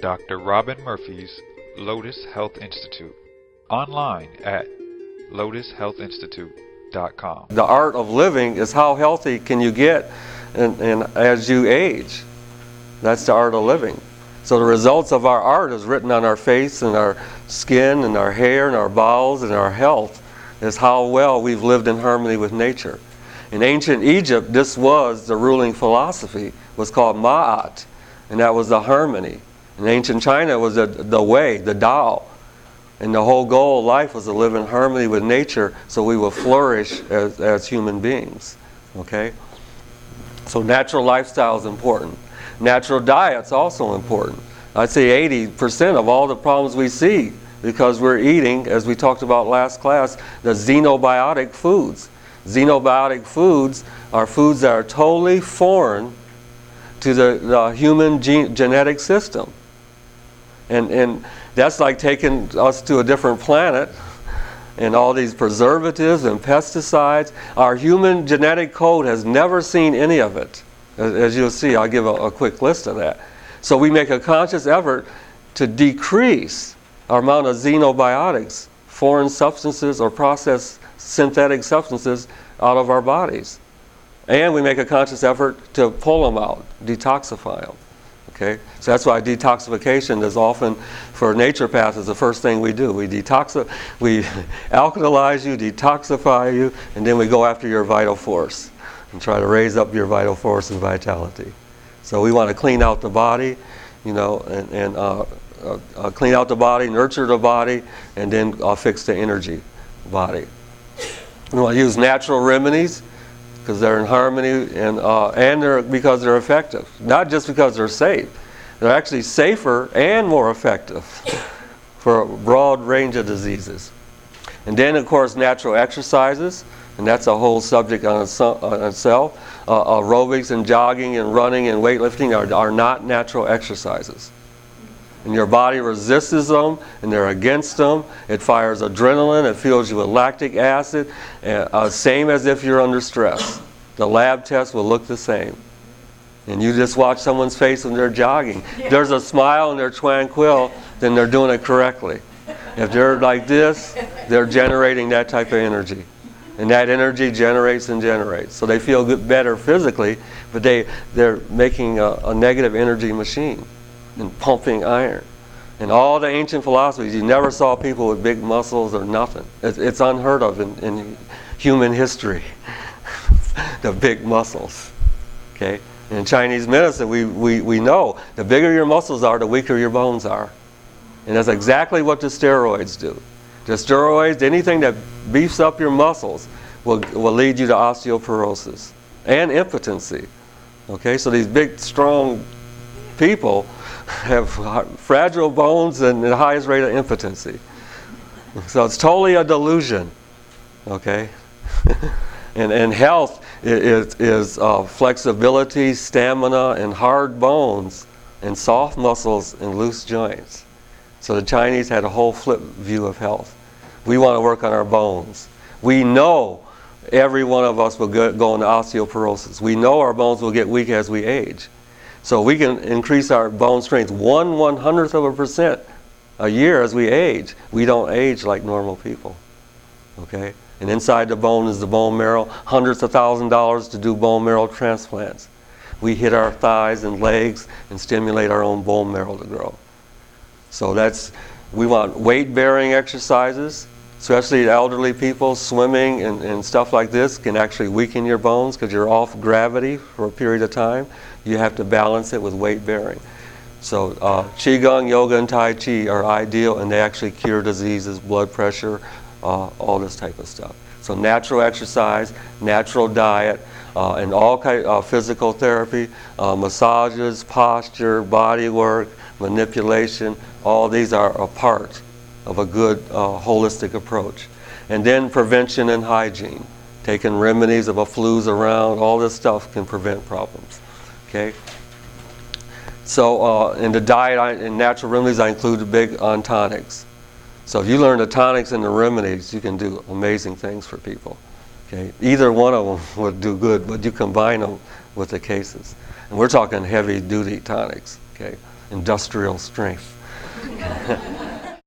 Dr. Robin Murphy's Lotus Health Institute. Online at lotushealthinstitute.com. The art of living is how healthy can you get and, and as you age. That's the art of living. So the results of our art is written on our face and our skin and our hair and our bowels and our health is how well we've lived in harmony with nature. In ancient Egypt, this was the ruling philosophy, was called Ma'at, and that was the harmony. In ancient China, was the, the way, the Tao. And the whole goal of life was to live in harmony with nature so we will flourish as, as human beings. Okay? So natural lifestyle is important. Natural diet's also important. I'd say 80% of all the problems we see because we're eating, as we talked about last class, the xenobiotic foods. Xenobiotic foods are foods that are totally foreign to the, the human gene, genetic system. And, and that's like taking us to a different planet and all these preservatives and pesticides. Our human genetic code has never seen any of it. As you'll see, I'll give a, a quick list of that. So we make a conscious effort to decrease our amount of xenobiotics, foreign substances or processed synthetic substances out of our bodies. And we make a conscious effort to pull them out, detoxify them. Okay? So that's why detoxification is often, for naturopaths, is the first thing we do. We detoxify, we alkalize you, detoxify you, and then we go after your vital force and try to raise up your vital force and vitality. So we want to clean out the body, you know, and, and uh, uh, uh, clean out the body, nurture the body, and then uh, fix the energy body. We want to use natural remedies because they're in harmony and, uh, and they're, because they're effective. Not just because they're safe. They're actually safer and more effective for a broad range of diseases. And then, of course, natural exercises, and that's a whole subject on, itself. Uh, aerobics and jogging and running and weightlifting are, are not natural exercises and your body resists them and they're against them. It fires adrenaline, it fills you with lactic acid, uh, same as if you're under stress. The lab test will look the same. And you just watch someone's face when they're jogging. Yeah. There's a smile and they're tranquil, then they're doing it correctly. If they're like this, they're generating that type of energy. And that energy generates and generates. So they feel good, better physically, but they, they're making a, a negative energy machine and pumping iron. In all the ancient philosophies, you never saw people with big muscles or nothing. It's, it's unheard of in, in human history, the big muscles. Okay? In Chinese medicine, we, we, we know the bigger your muscles are, the weaker your bones are. And that's exactly what the steroids do. The steroids, anything that beefs up your muscles, will, will lead you to osteoporosis and impotency. Okay, so these big, strong people have fragile bones and the highest rate of impotency. So it's totally a delusion. Okay? and, and health is, is uh, flexibility, stamina, and hard bones, and soft muscles and loose joints. So the Chinese had a whole flip view of health. We want to work on our bones. We know every one of us will go, go into osteoporosis. We know our bones will get weak as we age. So we can increase our bone strength one one hundredth of a percent a year as we age. We don't age like normal people. Okay? And inside the bone is the bone marrow, hundreds of thousand dollars to do bone marrow transplants. We hit our thighs and legs and stimulate our own bone marrow to grow. So that's we want weight bearing exercises, especially elderly people, swimming and, and stuff like this can actually weaken your bones because you're off gravity for a period of time you have to balance it with weight bearing. So uh, Qigong, Yoga, and Tai Chi are ideal and they actually cure diseases, blood pressure, uh, all this type of stuff. So natural exercise, natural diet, uh, and all kind of uh, physical therapy, uh, massages, posture, body work, manipulation, all these are a part of a good uh, holistic approach. And then prevention and hygiene, taking remedies of a flu's around, all this stuff can prevent problems. Okay? So uh, in the diet I, in natural remedies, I include the big on tonics. So if you learn the tonics and the remedies, you can do amazing things for people. Okay? Either one of them would do good, but you combine them with the cases. And we're talking heavy duty tonics. Okay? industrial strength.